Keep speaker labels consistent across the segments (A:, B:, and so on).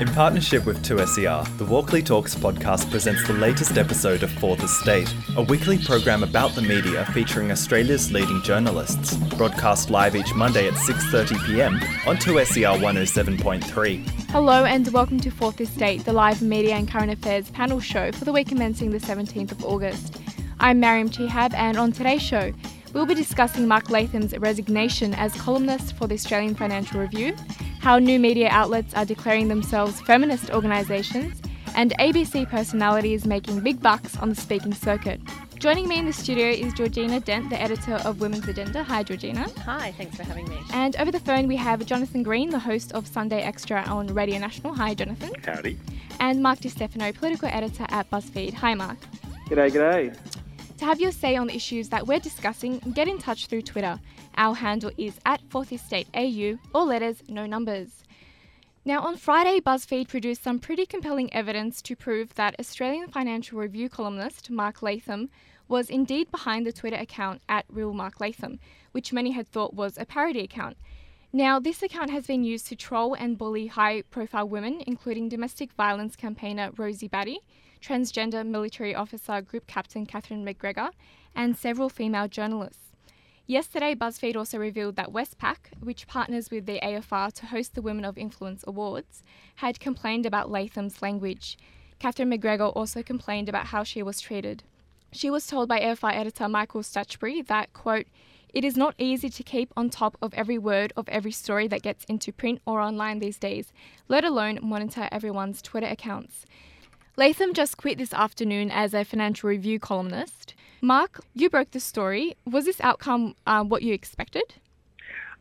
A: In partnership with 2SER, the Walkley Talks podcast presents the latest episode of Fourth Estate, a weekly program about the media featuring Australia's leading journalists. Broadcast live each Monday at 6:30 p.m. on 2SER 107.3.
B: Hello and welcome to Fourth Estate, the live media and current affairs panel show for the week commencing the 17th of August. I'm Mariam Chihab, and on today's show, we'll be discussing Mark Latham's resignation as columnist for the Australian Financial Review, how new media outlets are declaring themselves feminist organisations, and ABC personalities making big bucks on the speaking circuit. Joining me in the studio is Georgina Dent, the editor of Women's Agenda. Hi, Georgina.
C: Hi, thanks for having me.
B: And over the phone, we have Jonathan Green, the host of Sunday Extra on Radio National. Hi, Jonathan.
D: Howdy.
B: And Mark DiStefano, political editor at BuzzFeed. Hi, Mark.
E: G'day, g'day.
B: To have your say on the issues that we're discussing, get in touch through Twitter. Our handle is at Fourth Estate AU, all letters, no numbers. Now, on Friday, BuzzFeed produced some pretty compelling evidence to prove that Australian Financial Review columnist Mark Latham was indeed behind the Twitter account at Real Mark Latham, which many had thought was a parody account. Now, this account has been used to troll and bully high profile women, including domestic violence campaigner Rosie Batty, transgender military officer Group Captain Catherine McGregor, and several female journalists. Yesterday, BuzzFeed also revealed that Westpac, which partners with the AFR to host the Women of Influence Awards, had complained about Latham's language. Catherine McGregor also complained about how she was treated. She was told by AFR editor Michael Stutchbury that, quote, it is not easy to keep on top of every word of every story that gets into print or online these days, let alone monitor everyone's Twitter accounts. Latham just quit this afternoon as a financial review columnist. Mark, you broke the story. Was this outcome uh, what you expected?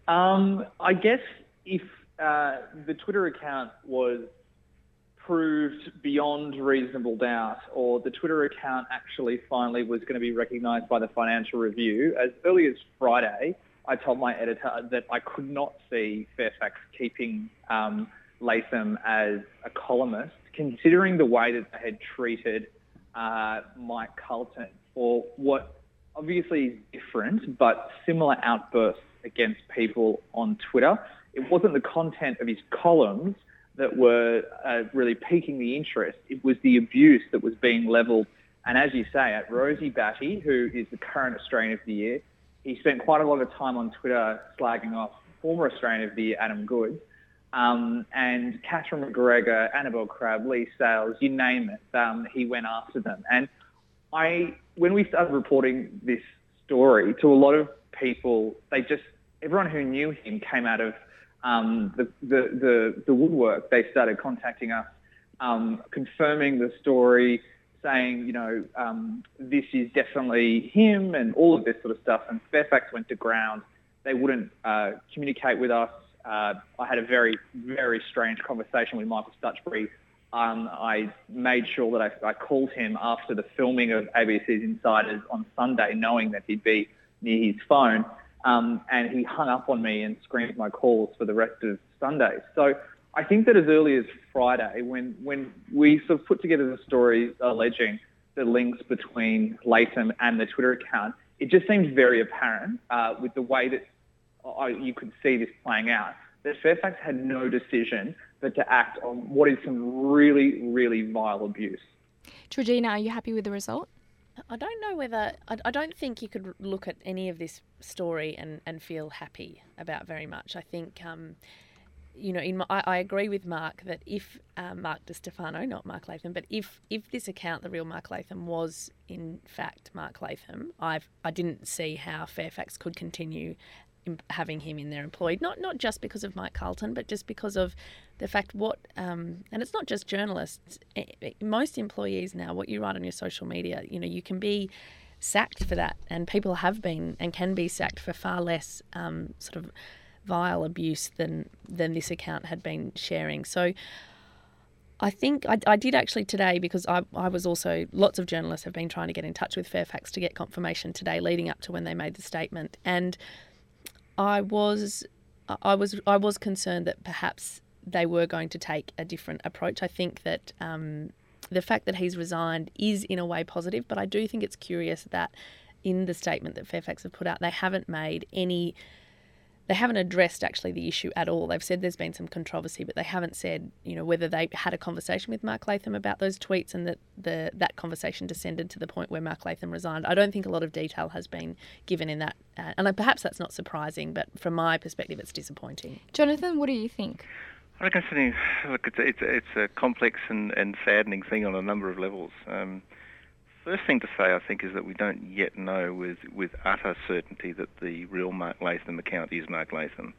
E: Um, I guess if uh, the Twitter account was proved beyond reasonable doubt, or the Twitter account actually finally was going to be recognised by the Financial Review, as early as Friday, I told my editor that I could not see Fairfax keeping um, Latham as a columnist, considering the way that they had treated uh, Mike Carlton for what obviously is different but similar outbursts against people on Twitter. It wasn't the content of his columns that were uh, really piquing the interest. It was the abuse that was being levelled. And as you say, at Rosie Batty, who is the current Australian of the Year, he spent quite a lot of time on Twitter slagging off former Australian of the Year, Adam Goodes. Um, and Catherine McGregor, Annabel Crabb, Leigh Sales, you name it, um, he went after them. And I, when we started reporting this story to a lot of people, they just, everyone who knew him came out of um, the, the, the, the, woodwork. They started contacting us, um, confirming the story, saying, you know, um, this is definitely him and all of this sort of stuff. And Fairfax went to ground. They wouldn't uh, communicate with us. Uh, I had a very, very strange conversation with Michael Stutchbury. Um, I made sure that I, I, called him after the filming of ABC's Insiders on Sunday, knowing that he'd be near his phone. Um, and he hung up on me and screened my calls for the rest of Sunday. So I think that as early as Friday, when, when we sort of put together the story alleging the links between Latham and the Twitter account, it just seemed very apparent uh, with the way that I, you could see this playing out, that Fairfax had no decision but to act on what is some really, really vile abuse.
B: Georgina, are you happy with the result?
C: I don't know whether I, I, don't think you could look at any of this story and, and feel happy about very much. I think um, you know, in my, I, I, agree with Mark that if um, Mark DiStefano, not Mark Latham, but if if this account, the real Mark Latham, was in fact Mark Latham, I've I didn't see how Fairfax could continue having him in there employed. Not not just because of Mike Carlton, but just because of the fact what, um, and it's not just journalists. Most employees now, what you write on your social media, you know, you can be sacked for that, and people have been and can be sacked for far less um, sort of vile abuse than than this account had been sharing. So. I think I, I, did actually today because I, I was also, lots of journalists have been trying to get in touch with Fairfax to get confirmation today leading up to when they made the statement. And I was I was I was concerned that perhaps they were going to take a different approach. I think that um, the fact that he's resigned is in a way positive, but I do think it's curious that in the statement that Fairfax have put out, they haven't made any they haven't addressed actually the issue at all. They've said there's been some controversy, but they haven't said, you know, whether they had a conversation with Mark Latham about those tweets and that the that conversation descended to the point where Mark Latham resigned. I don't think a lot of detail has been given in that, uh, and perhaps that's not surprising, but from my perspective, it's disappointing.
B: Jonathan, what do you think?
D: I reckon it's, look, it's, it's, it's a complex and, and saddening thing on a number of levels. Um, First thing to say, I think, is that we don't yet know with, with utter certainty that the real Mark Latham account is Mark Latham.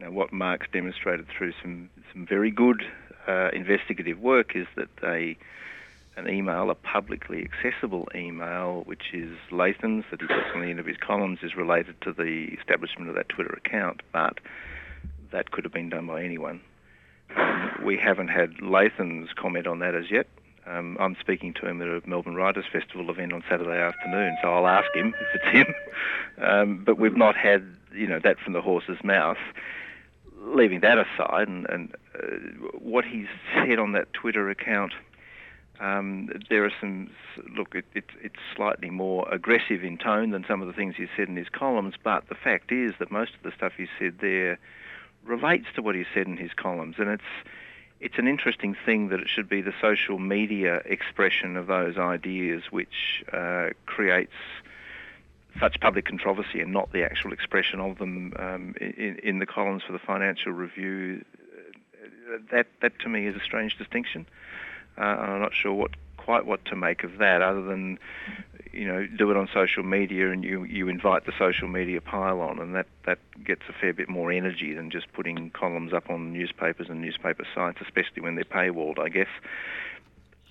D: Now, what Mark's demonstrated through some, some very good uh, investigative work is that they, an email, a publicly accessible email, which is Latham's, that he puts on the end of his columns, is related to the establishment of that Twitter account, but that could have been done by anyone. Um, we haven't had Latham's comment on that as yet. Um, I'm speaking to him at a Melbourne Writers Festival event on Saturday afternoon, so I'll ask him if it's him. Um, but we've not had, you know, that from the horse's mouth. Leaving that aside, and, and uh, what he's said on that Twitter account, um, there are some. Look, it, it, it's slightly more aggressive in tone than some of the things he's said in his columns. But the fact is that most of the stuff he said there relates to what he said in his columns, and it's it's an interesting thing that it should be the social media expression of those ideas which uh, creates such public controversy and not the actual expression of them um, in, in, the columns for the Financial Review. That, that to me is a strange distinction. Uh, I'm not sure what quite what to make of that, other than you know do it on social media and you you invite the social media pile on, and that that gets a fair bit more energy than just putting columns up on newspapers and newspaper sites, especially when they're paywalled. I guess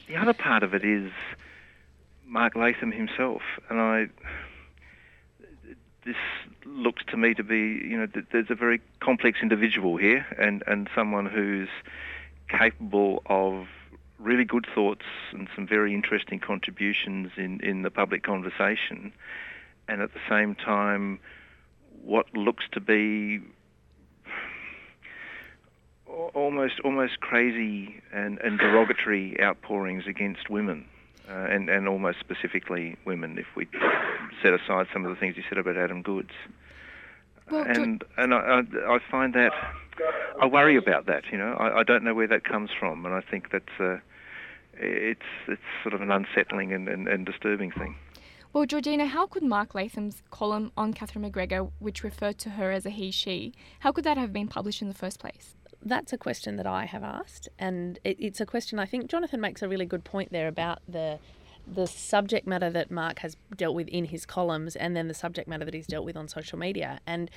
D: the other part of it is Mark Latham himself, and I. This looks to me to be, you know, there's a very complex individual here, and, and someone who's capable of really good thoughts and some very interesting contributions in, in the public conversation, and at the same time, what looks to be almost almost crazy and, and derogatory outpourings against women, uh, and and almost specifically women. If we set aside some of the things you said about Adam Goodes, well, and and I, I, I find that I worry about that. You know, I, I don't know where that comes from, and I think that's. Uh, it's it's sort of an unsettling and, and, and disturbing thing.
B: Well, Georgina, how could Mark Latham's column on Catherine McGregor, which referred to her as a he she, how could that have been published in the first place?
C: That's a question that I have asked, and it, it's a question I think Jonathan makes a really good point there about the the subject matter that Mark has dealt with in his columns, and then the subject matter that he's dealt with on social media, and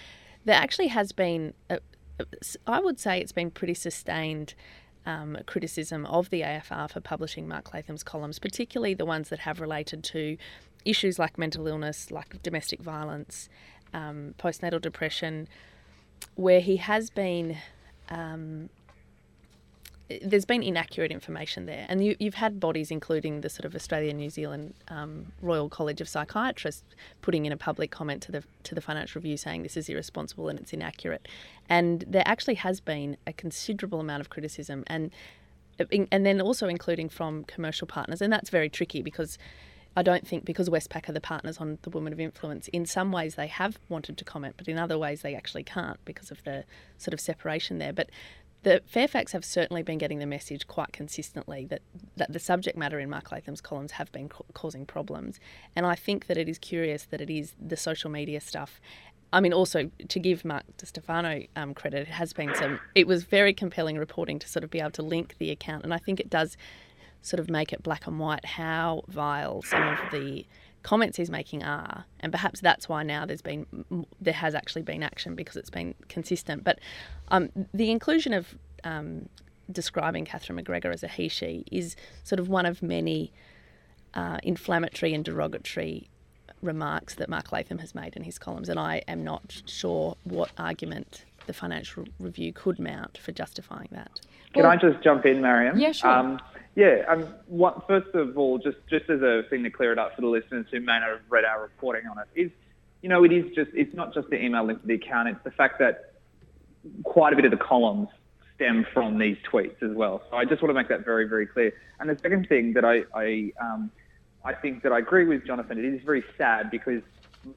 C: there actually has been, a, I would say, it's been pretty sustained um, criticism of the AFR for publishing Mark Latham's columns, particularly the ones that have related to issues like mental illness, like domestic violence, um, postnatal depression, where he has been um, there's been inaccurate information there, and you, have had bodies, including the sort of Australia New Zealand um, Royal College of Psychiatrists, putting in a public comment to the to the Financial Review saying this is irresponsible and it's inaccurate, and there actually has been a considerable amount of criticism, and and then also including from commercial partners, and that's very tricky because. I don't think because Westpac are the partners on the Women of Influence, in some ways they have wanted to comment, but in other ways they actually can't because of the sort of separation there. But the Fairfax have certainly been getting the message quite consistently that, that the subject matter in Mark Latham's columns have been ca- causing problems. And I think that it is curious that it is the social media stuff. I mean, also to give Mark DiStefano um, credit, it has been some, it was very compelling reporting to sort of be able to link the account. And I think it does sort of make it black and white how vile some of the comments he's making are, and perhaps that's why now there's been there has actually been action because it's been consistent. But um, the inclusion of um, describing Catherine McGregor as a he she is sort of one of many uh, inflammatory and derogatory remarks that Mark Latham has made in his columns, and I am not sure what argument the Financial Review could mount for justifying that.
E: Can well, I just jump in, Mariam?
B: Yeah, sure. Um,
E: yeah, um, what, first of all, just, just as a thing to clear it up for the listeners who may not have read our reporting on it, is, you know, it is just, it's not just the email link to the account, it's the fact that quite a bit of the columns stem from these tweets as well. So I just want to make that very, very clear. And the second thing that I, I, um, I think that I agree with Jonathan, it is very sad because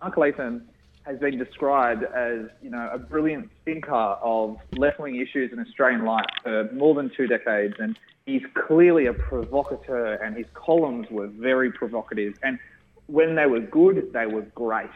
E: Mark Latham has been described as, you know, a brilliant thinker of left-wing issues in Australian life for more than two decades, and he's clearly a provocateur, and his columns were very provocative. And when they were good, they were great.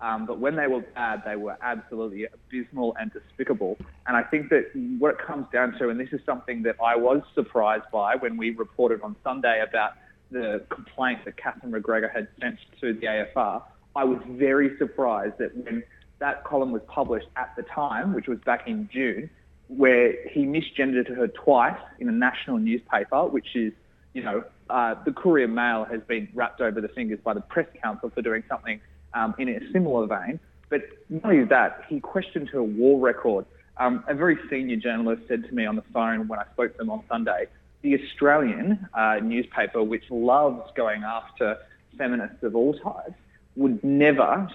E: Um, but when they were bad, they were absolutely abysmal and despicable. And I think that what it comes down to, and this is something that I was surprised by when we reported on Sunday about the complaint that Catherine McGregor had sent to the AFR, I was very surprised that when that column was published at the time, which was back in June, where he misgendered her twice in a national newspaper, which is, you know, uh, the Courier Mail has been rapped over the fingers by the Press Council for doing something um, in a similar vein. But not only that, he questioned her war record. Um, a very senior journalist said to me on the phone when I spoke to them on Sunday, the Australian uh, newspaper, which loves going after feminists of all types, would never,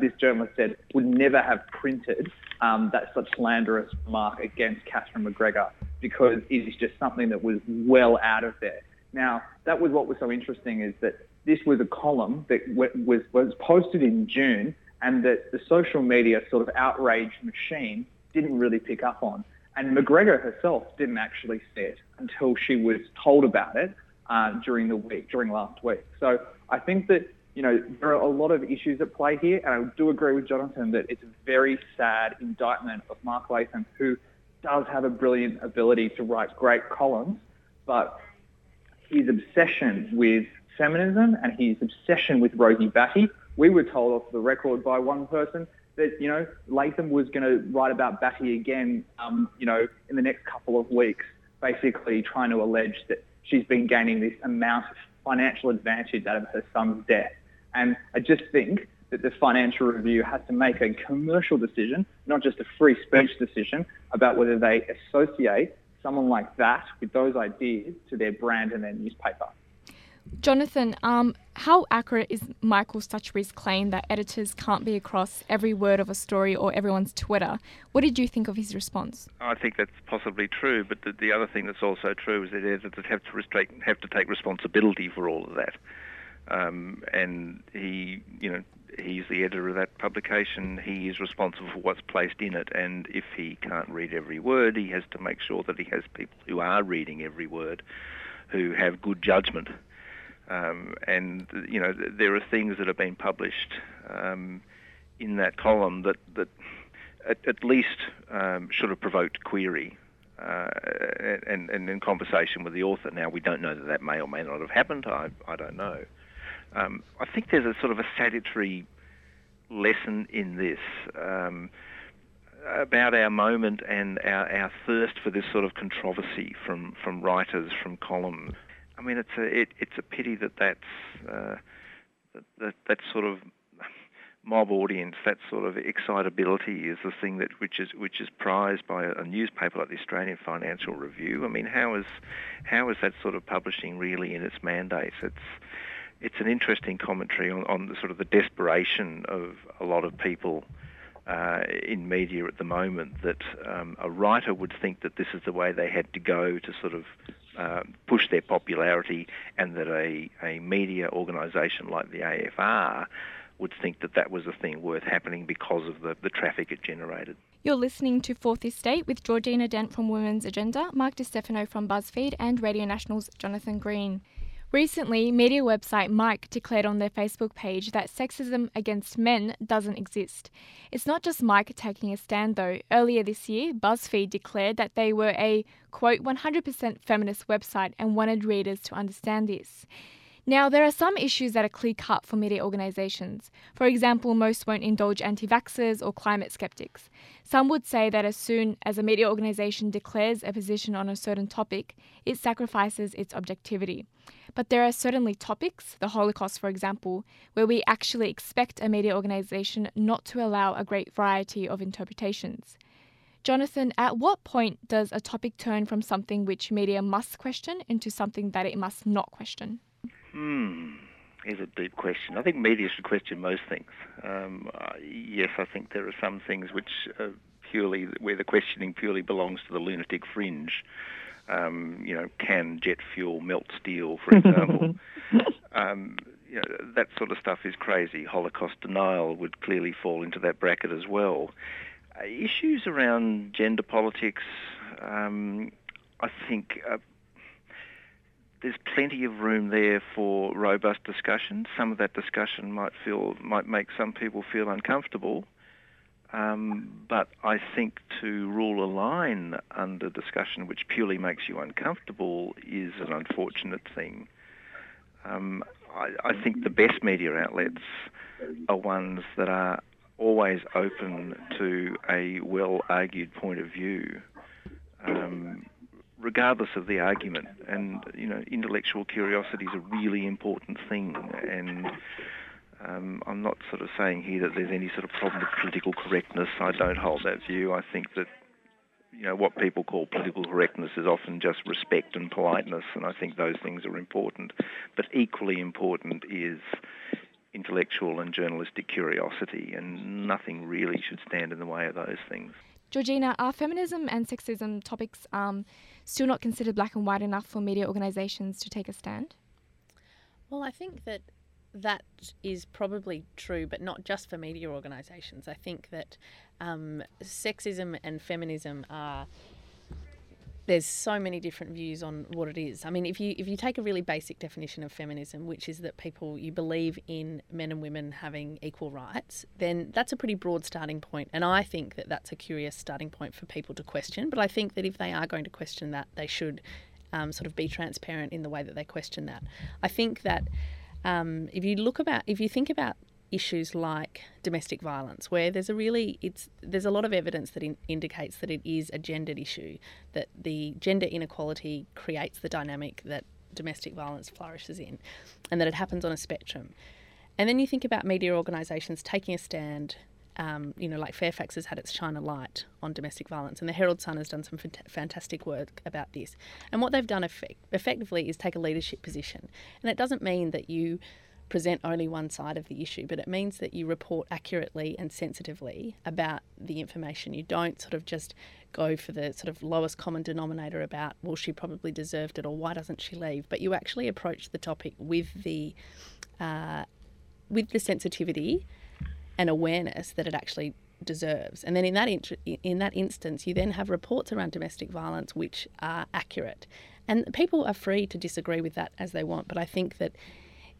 E: this journalist said, would never have printed um, that such slanderous remark against Catherine McGregor because it is just something that was well out of there. Now, that was what was so interesting is that this was a column that was, was posted in June and that the social media sort of outrage machine didn't really pick up on. And McGregor herself didn't actually see it until she was told about it uh, during the week, during last week. So I think that, you know, there are a lot of issues at play here. And I do agree with Jonathan that it's a very sad indictment of Mark Latham, who does have a brilliant ability to write great columns, but his obsession with feminism and his obsession with Rosie Batty. We were told off the record by one person that, you know, Latham was going to write about Batty again, um, you know, in the next couple of weeks, basically trying to allege that she's been gaining this amount of financial advantage out of her son's death. And I just think that the Financial Review has to make a commercial decision, not just a free speech decision, about whether they associate someone like that with those ideas to their brand and their newspaper.
B: Jonathan, um, how accurate is Michael Stutchbury's claim that editors can't be across every word of a story or everyone's Twitter? What did you think of his response?
D: I think that's possibly true, but the, the other thing that's also true is that editors have to restrict, have to take responsibility for all of that. Um, and he, you know, he's the editor of that publication. He is responsible for what's placed in it, and if he can't read every word, he has to make sure that he has people who are reading every word, who have good judgment um, and you know there are things that have been published um, in that column that that at, at least um, should have provoked query uh, and, and in conversation with the author. Now we don't know that that may or may not have happened. I I don't know. Um, I think there's a sort of a salutary lesson in this um, about our moment and our, our thirst for this sort of controversy from, from writers, from columns. I mean, it's a it, it's a pity that that's uh, that, that that sort of mob audience, that sort of excitability is the thing that which is which is prized by a, newspaper like the Australian Financial Review. I mean, how is how is that sort of publishing really in its mandate? It's it's an interesting commentary on, on the sort of the desperation of a lot of people uh, in media at the moment that um, a writer would think that this is the way they had to go to sort of uh, push their popularity, and that a, a media organisation like the AFR would think that that was a thing worth happening because of the, the traffic it generated.
B: You're listening to Fourth Estate with Georgina Dent from Women's Agenda, Mark DiStefano from BuzzFeed, and Radio National's Jonathan Green. Recently, media website Mic declared on their Facebook page that sexism against men doesn't exist. It's not just Mic taking a stand though. Earlier this year, BuzzFeed declared that they were a quote 100% feminist website and wanted readers to understand this. Now, there are some issues that are clear cut for media organisations. For example, most won't indulge anti vaxxers or climate skeptics. Some would say that as soon as a media organisation declares a position on a certain topic, it sacrifices its objectivity. But there are certainly topics, the Holocaust for example, where we actually expect a media organisation not to allow a great variety of interpretations. Jonathan, at what point does a topic turn from something which media must question into something that it must not question?
D: Hmm. Is a deep question. I think media should question most things. Um, yes, I think there are some things which purely where the questioning purely belongs to the lunatic fringe. Um, you know, can jet fuel melt steel, for example? um, you know, that sort of stuff is crazy. Holocaust denial would clearly fall into that bracket as well. Uh, issues around gender politics, um, I think uh, there's plenty of room there for robust discussion. Some of that discussion might feel might make some people feel uncomfortable. Um, but I think to rule a line under discussion which purely makes you uncomfortable is an unfortunate thing. Um, I, I, think the best media outlets are ones that are always open to a well argued point of view, um, regardless of the argument. And, you know, intellectual curiosity is a really important thing. And um, I'm not sort of saying here that there's any sort of problem with political correctness. I don't hold that view. I think that you know what people call political correctness is often just respect and politeness, and I think those things are important. But equally important is intellectual and journalistic curiosity, and nothing really should stand in the way of those things.
B: Georgina, are feminism and sexism topics um, still not considered black and white enough for media organisations to take a stand?
C: Well, I think that that is probably true, but not just for media organisations. I think that um, sexism and feminism are. There's so many different views on what it is. I mean, if you if you take a really basic definition of feminism, which is that people you believe in men and women having equal rights, then that's a pretty broad starting point. And I think that that's a curious starting point for people to question. But I think that if they are going to question that, they should um, sort of be transparent in the way that they question that. I think that um, if you look about, if you think about issues like domestic violence, where there's a really, it's there's a lot of evidence that in, indicates that it is a gendered issue, that the gender inequality creates the dynamic that domestic violence flourishes in, and that it happens on a spectrum. And then you think about media organisations taking a stand. Um, you know, like Fairfax has had its China light on domestic violence, and the Herald Sun has done some fantastic work about this. And what they've done effect- effectively is take a leadership position. And it doesn't mean that you present only one side of the issue, but it means that you report accurately and sensitively about the information. You don't sort of just go for the sort of lowest common denominator about, well, she probably deserved it or why doesn't she leave, but you actually approach the topic with the uh, with the sensitivity and awareness that it actually deserves. And then in that in, in that instance, you then have reports around domestic violence which are accurate. And people are free to disagree with that as they want, but I think that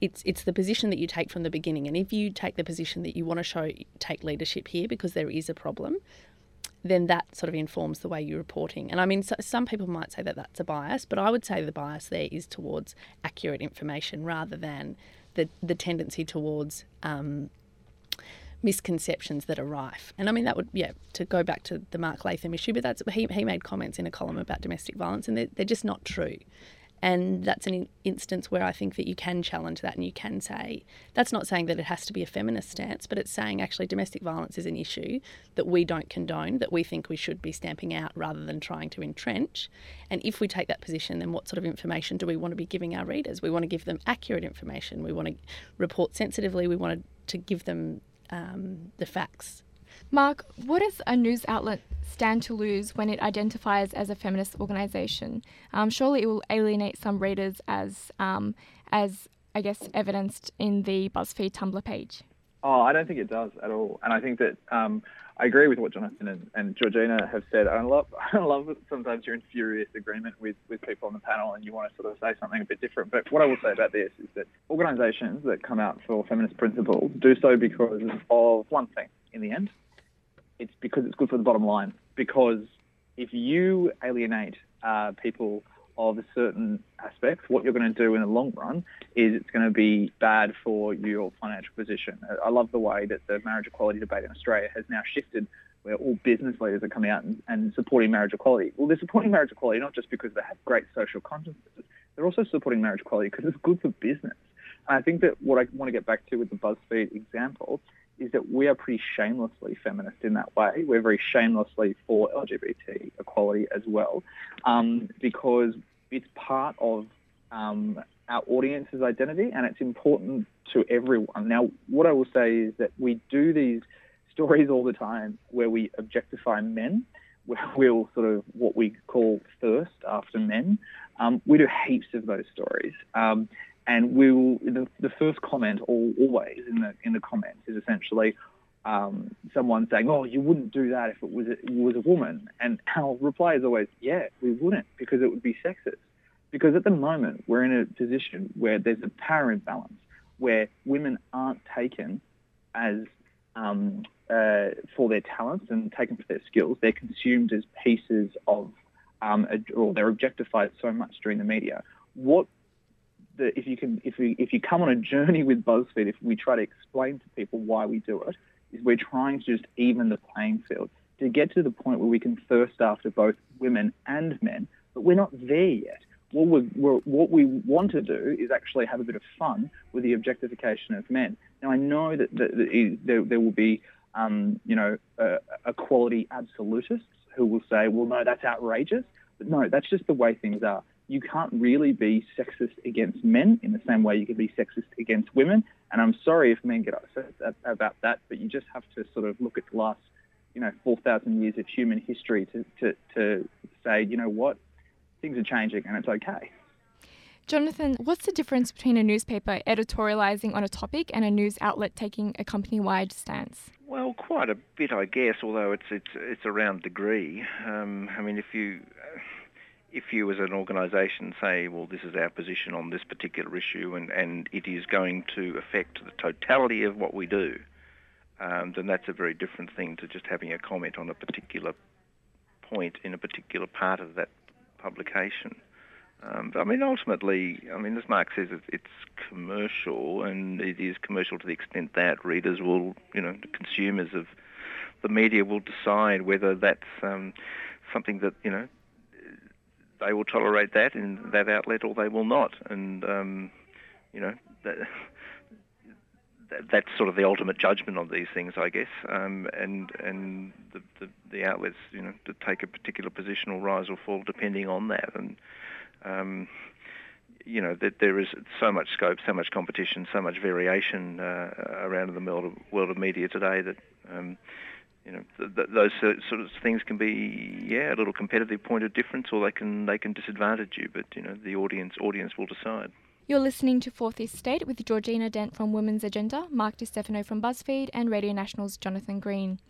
C: it's it's the position that you take from the beginning. And if you take the position that you want to show take leadership here because there is a problem, then that sort of informs the way you're reporting. And I mean, so, some people might say that that's a bias, but I would say the bias there is towards accurate information rather than the the tendency towards um, misconceptions that are rife. And I mean, that would, yeah, to go back to the Mark Latham issue, but that's, he, he made comments in a column about domestic violence and they're, they're just not true. And that's an instance where I think that you can challenge that and you can say, that's not saying that it has to be a feminist stance, but it's saying actually domestic violence is an issue that we don't condone, that we think we should be stamping out rather than trying to entrench. And if we take that position, then what sort of information do we want to be giving our readers? We want to give them accurate information. We want to report sensitively. We want to give them um, the facts.
B: Mark, what does a news outlet stand to lose when it identifies as a feminist organisation? Um, surely it will alienate some readers, as um, as I guess evidenced in the BuzzFeed Tumblr page.
E: Oh, I don't think it does at all, and I think that um, I agree with what Jonathan and, and, Georgina have said. I love, I love that sometimes you're in furious agreement with, with people on the panel and you want to sort of say something a bit different. But what I will say about this is that organisations that come out for feminist principles do so because of one thing in the end. It's because it's good for the bottom line. Because if you alienate uh, people of certain aspects, what you're going to do in the long run is it's going to be bad for your financial position. I love the way that the marriage equality debate in Australia has now shifted where all business leaders are coming out and, and supporting marriage equality. Well, they're supporting marriage equality not just because they have great social consciences, they're also supporting marriage equality because it's good for business. And I think that what I want to get back to with the BuzzFeed example is that we are pretty shamelessly feminist in that way. We're very shamelessly for LGBT equality as well, um, because it's part of um, our audience's identity and it's important to everyone. Now, what I will say is that we do these stories all the time where we objectify men, where we'll sort of what we call thirst after men. Um, we do heaps of those stories. Um, And we will, the, the first comment, all, always in the in the comments, is essentially um, someone saying, "Oh, you wouldn't do that if it was a, was a woman," and our reply is always, "Yeah, we wouldn't because it would be sexist." Because at the moment we're in a position where there's a power imbalance, where women aren't taken as um, uh, for their talents and taken for their skills. They're consumed as pieces of, um, or they're objectified so much during the media. What the, if you can, if we, if you come on a journey with BuzzFeed, if we try to explain to people why we do it, is we're trying to just even the playing field to get to the point where we can thirst after both women and men, but we're not there yet. What, we what we want to do is actually have a bit of fun with the objectification of men. Now, I know that, that, that there, there, will be, um, you know, uh, equality absolutists who will say, well, no, that's outrageous. But no, that's just the way things are you can't really be sexist against men in the same way you can be sexist against women. And I'm sorry if men get upset about that, but you just have to sort of look at the last, you know, 4,000 years of human history to, to, to say, you know what, things are changing and it's okay.
B: Jonathan, what's the difference between a newspaper editorialising on a topic and a news outlet taking a company-wide stance?
D: Well, quite a bit, I guess. Although it's it's it's around degree. Um, I mean, if you if you as an organisation say, well, this is our position on this particular issue and, and it is going to affect the totality of what we do, um, then that's a very different thing to just having a comment on a particular point in a particular part of that publication. Um, but I mean, ultimately, I mean, as Mark says, it's commercial, and it is commercial to the extent that readers will, you know, consumers of the media will decide whether that's um, something that you know they will tolerate that in that outlet or they will not. And, um, you know, that, that's sort of the ultimate judgment on these things, I guess. Um, and and the, the, the, outlets, you know, to take a particular position or rise or fall depending on that. And, um, you know, that there is so much scope, so much competition, so much variation uh, around the world of, world of media today that um, you know, th- th- those sort of things can be, yeah, a little competitive point of difference, or they can they can disadvantage you. But you know, the audience audience will decide.
B: You're listening to Fourth Estate with Georgina Dent from Women's Agenda, Mark DiStefano from BuzzFeed, and Radio National's Jonathan Green.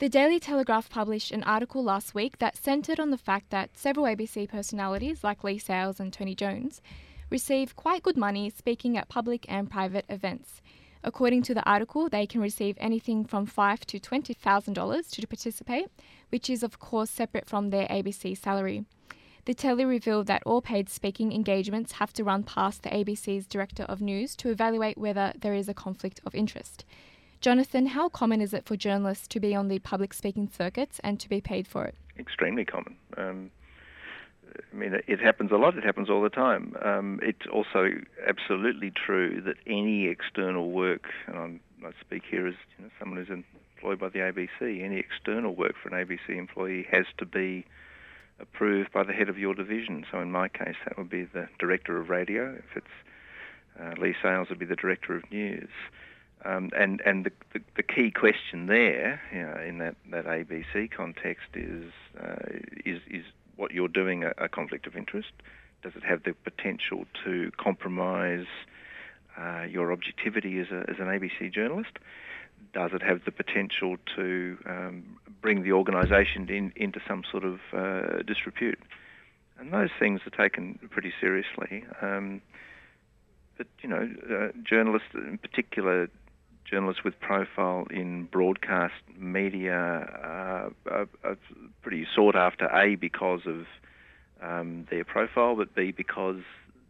B: The Daily Telegraph published an article last week that centred on the fact that several ABC personalities, like Leigh Sales and Tony Jones, receive quite good money speaking at public and private events. According to the article, they can receive anything from five to twenty thousand dollars to participate, which is of course separate from their ABC salary. The telly revealed that all paid speaking engagements have to run past the ABC's Director of News to evaluate whether there is a conflict of interest. Jonathan, how common is it for journalists to be on the public speaking circuits and to be paid for it?
D: Extremely common. Um, I mean, it happens a lot. It happens all the time. Um, it's also absolutely true that any external work, and I'm, i speak here as you know, someone who's employed by the ABC, any external work for an ABC employee has to be approved by the head of your division. So in my case, that would be the director of radio. If it's uh, Leigh Sales, would be the director of news. Um, and and the, the, the, key question there, you know, in that, that ABC context, is uh, is is what you're doing a, a, conflict of interest? Does it have the potential to compromise uh, your objectivity as, a, as, an ABC journalist? Does it have the potential to um, bring the organisation in, into some sort of uh, disrepute? And those things are taken pretty seriously. Um, but you know, uh, journalists in particular journalists with profile in broadcast media uh, are, are, pretty sought after. A because of um, their profile, but B because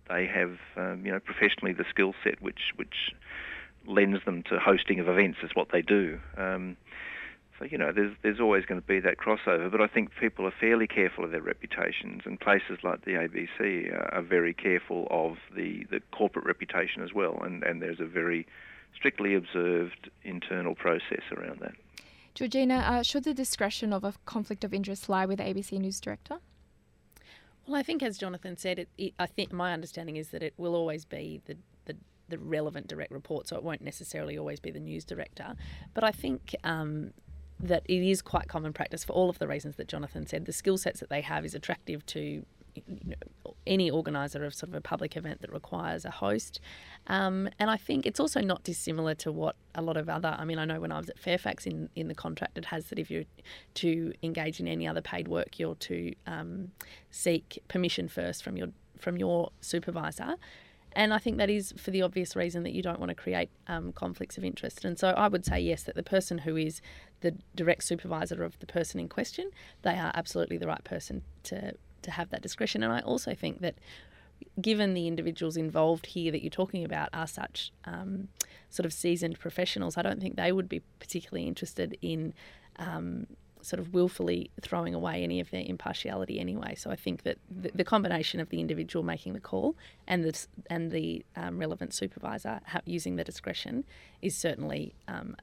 D: they have um, you know professionally the skill set which which lends them to hosting of events is what they do. Um, so you know there's there's always going to be that crossover, but I think people are fairly careful of their reputations, and places like the ABC are, are very careful of the the corporate reputation as well, and and there's a very strictly observed internal process around that.
B: Georgina, uh, should the discretion of a conflict of interest lie with the ABC News director?
C: Well, I think, as Jonathan said, it, it, I think my understanding is that it will always be the, the, the, relevant direct report, so it won't necessarily always be the news director. But I think um, that it is quite common practice for all of the reasons that Jonathan said. The skill sets that they have is attractive to any organizer of sort of a public event that requires a host. Um, and I think it's also not dissimilar to what a lot of other. I mean, I know when I was at Fairfax, in in the contract it has that if you're to engage in any other paid work, you're to um, seek permission first from your from your supervisor. And I think that is for the obvious reason that you don't want to create um, conflicts of interest. And so I would say yes, that the person who is the direct supervisor of the person in question, they are absolutely the right person to to have that discretion. And I also think that given the individuals involved here that you're talking about are such um, sort of seasoned professionals, I don't think they would be particularly interested in um, sort of willfully throwing away any of their impartiality anyway. So I think that the, the combination of the individual making the call and the and the um, relevant supervisor using the discretion is certainly um,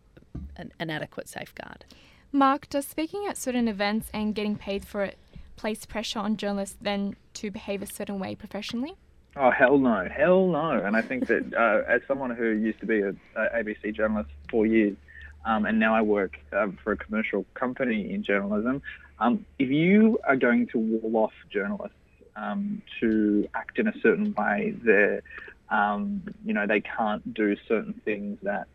C: an, an adequate safeguard.
B: Mark, does speaking at certain events and getting paid for it place pressure on journalists then to behave a certain way professionally?
E: Oh hell no, hell no! And I think that uh, as someone who used to be a, a ABC journalist for four years, um, and now I work um, for a commercial company in journalism, um, if you are going to wall off journalists um, to act in a certain way, they um, you know they can't do certain things that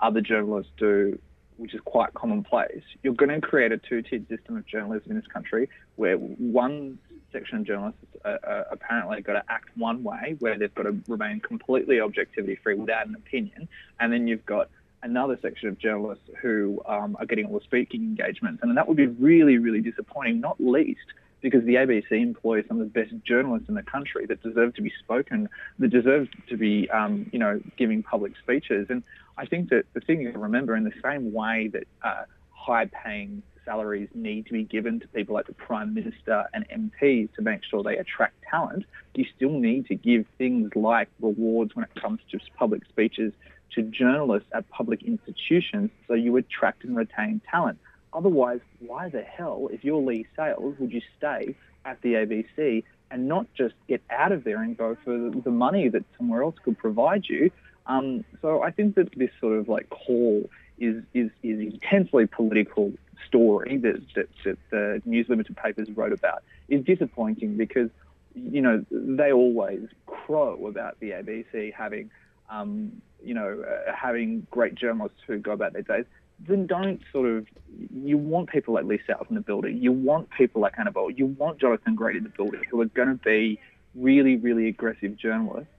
E: other journalists do which is quite commonplace, you're going to create a two-tiered system of journalism in this country where one section of journalists are, are apparently got to act one way, where they've got to remain completely objectivity free without an opinion, and then you've got another section of journalists who um, are getting all the speaking engagements, and that would be really, really disappointing. Not least because the ABC employs some of the best journalists in the country that deserve to be spoken, that deserve to be, um, you know, giving public speeches. And I think that the thing to remember, in the same way that uh, high-paying salaries need to be given to people like the Prime Minister and MPs to make sure they attract talent, you still need to give things like rewards when it comes to public speeches to journalists at public institutions so you attract and retain talent. Otherwise, why the hell, if you're Leigh Sales, would you stay at the ABC and not just get out of there and go for the money that somewhere else could provide you? Um, so I think that this sort of like call is is, is intensely political story that, that, that the News Limited papers wrote about is disappointing because you know they always crow about the ABC having um, you know uh, having great journalists who go about their days then don't sort of. You want people like Leigh Sales in the building. You want people like Annabel. You want Jonathan Green in the building who are going to be really, really aggressive journalists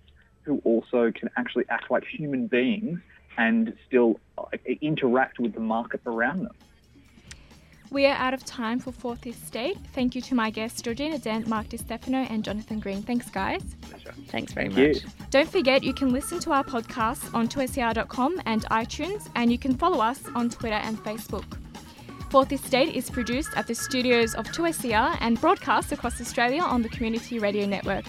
E: who also can actually act like human beings and still interact with the market around them.
B: We are out of time for Fourth Estate. Thank you to my guests, Georgina Dent, Mark DiStefano, and Jonathan Green. Thanks, guys.
C: Pleasure. Thanks very
E: Thank
C: much.
E: you.
B: Don't forget, you can listen to our podcasts on 2SER.com and iTunes, and you can follow us on Twitter and Facebook. Fourth Estate is produced at the studios of 2SER and broadcast across Australia on the Community Radio Network.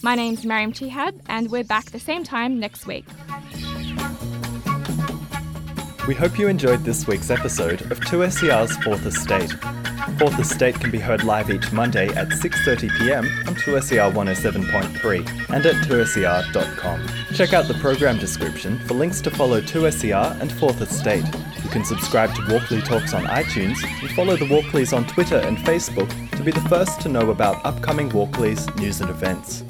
B: My name's Mariam Chihab, and we're back the same time next week.
A: We hope you enjoyed this week's episode of 2SER's Fourth Estate. Fourth Estate can be heard live each Monday at 6.30pm on 2SER 107.3 and at 2SER.com. Check out the program description for links to follow 2SER and Fourth Estate. You can subscribe to Walkley Talks on iTunes and follow the Walkleys on Twitter and Facebook to be the first to know about upcoming Walkleys news and events.